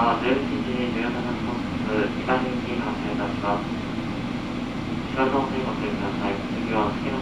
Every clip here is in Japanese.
は11時17分発、2番人気発車いたします。線ください。次は月の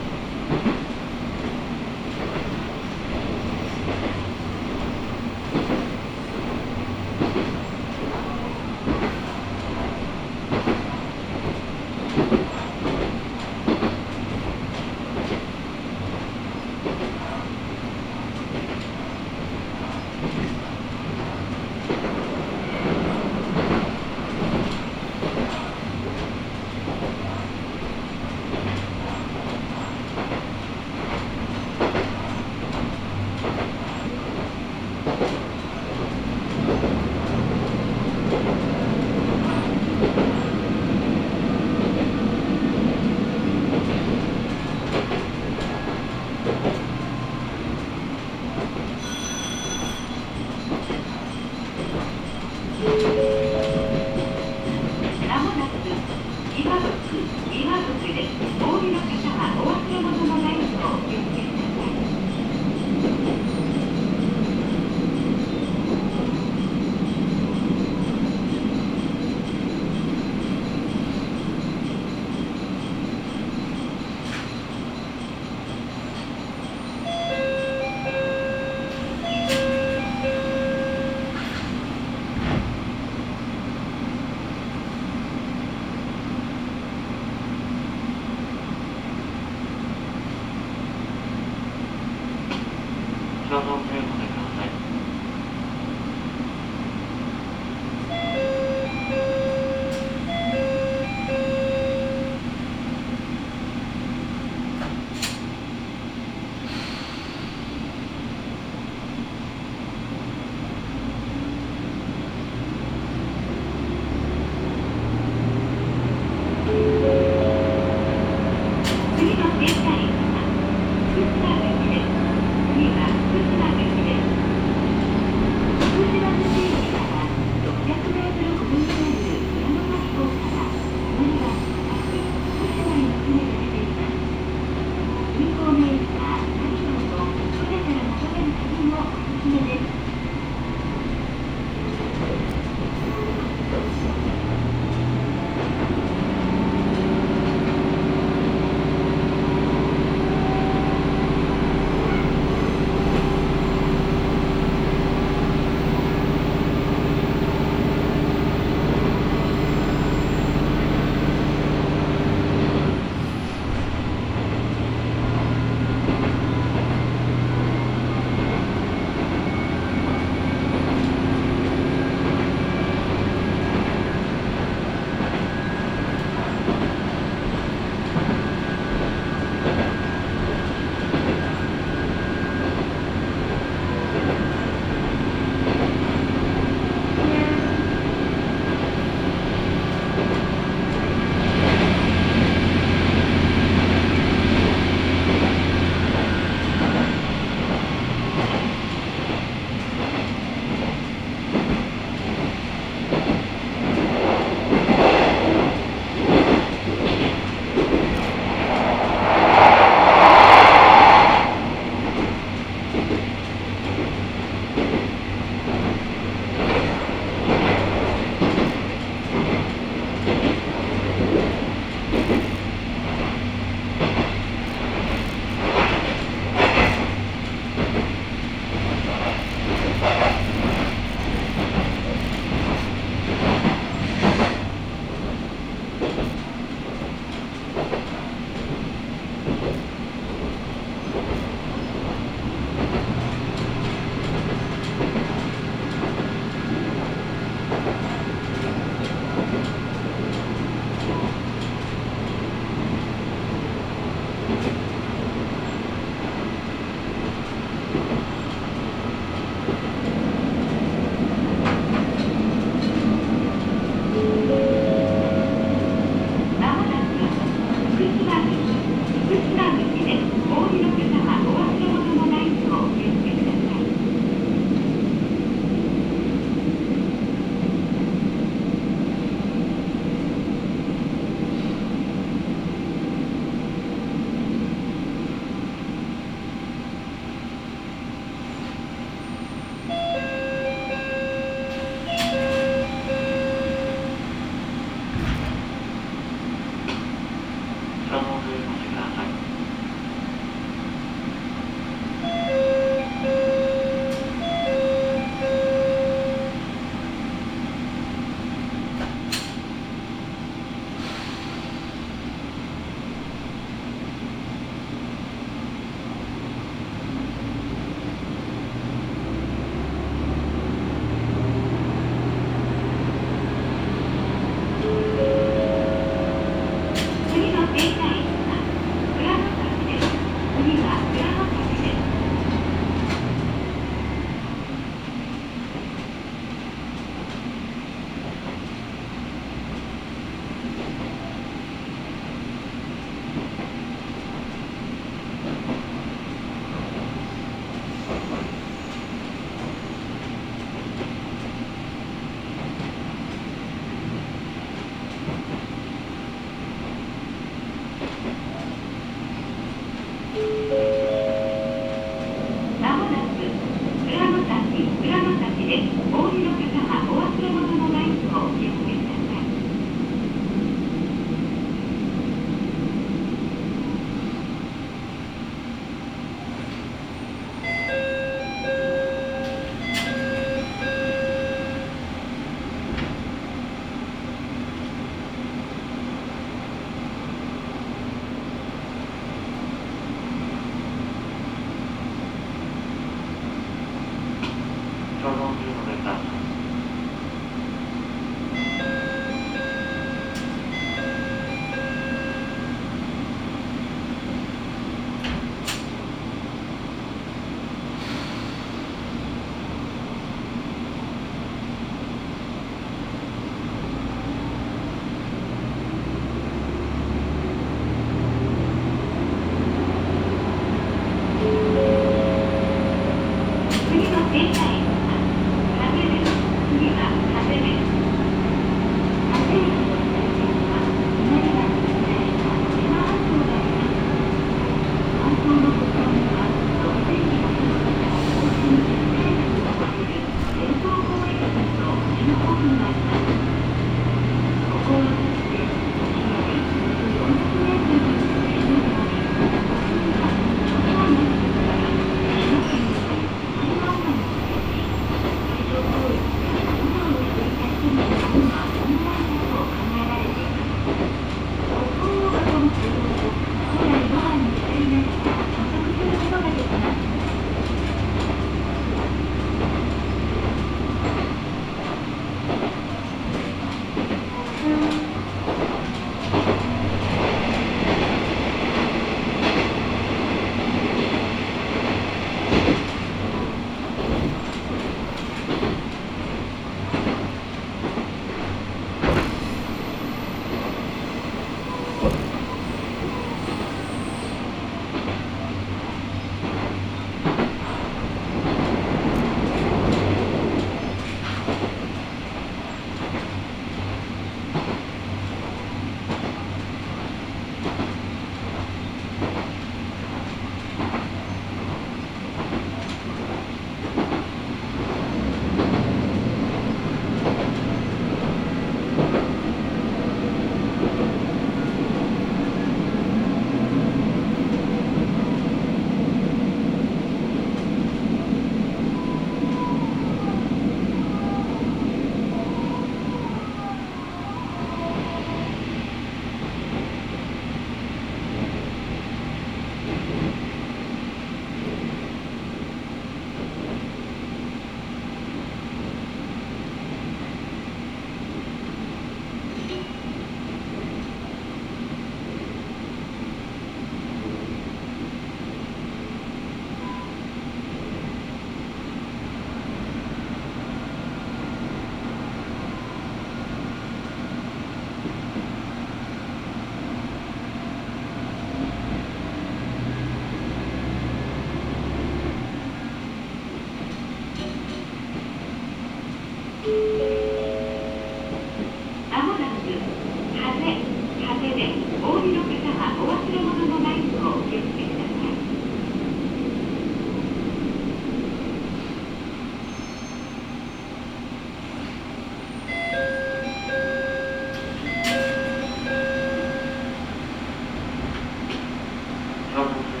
Vamos ver.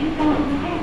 chúng ta cũng sẽ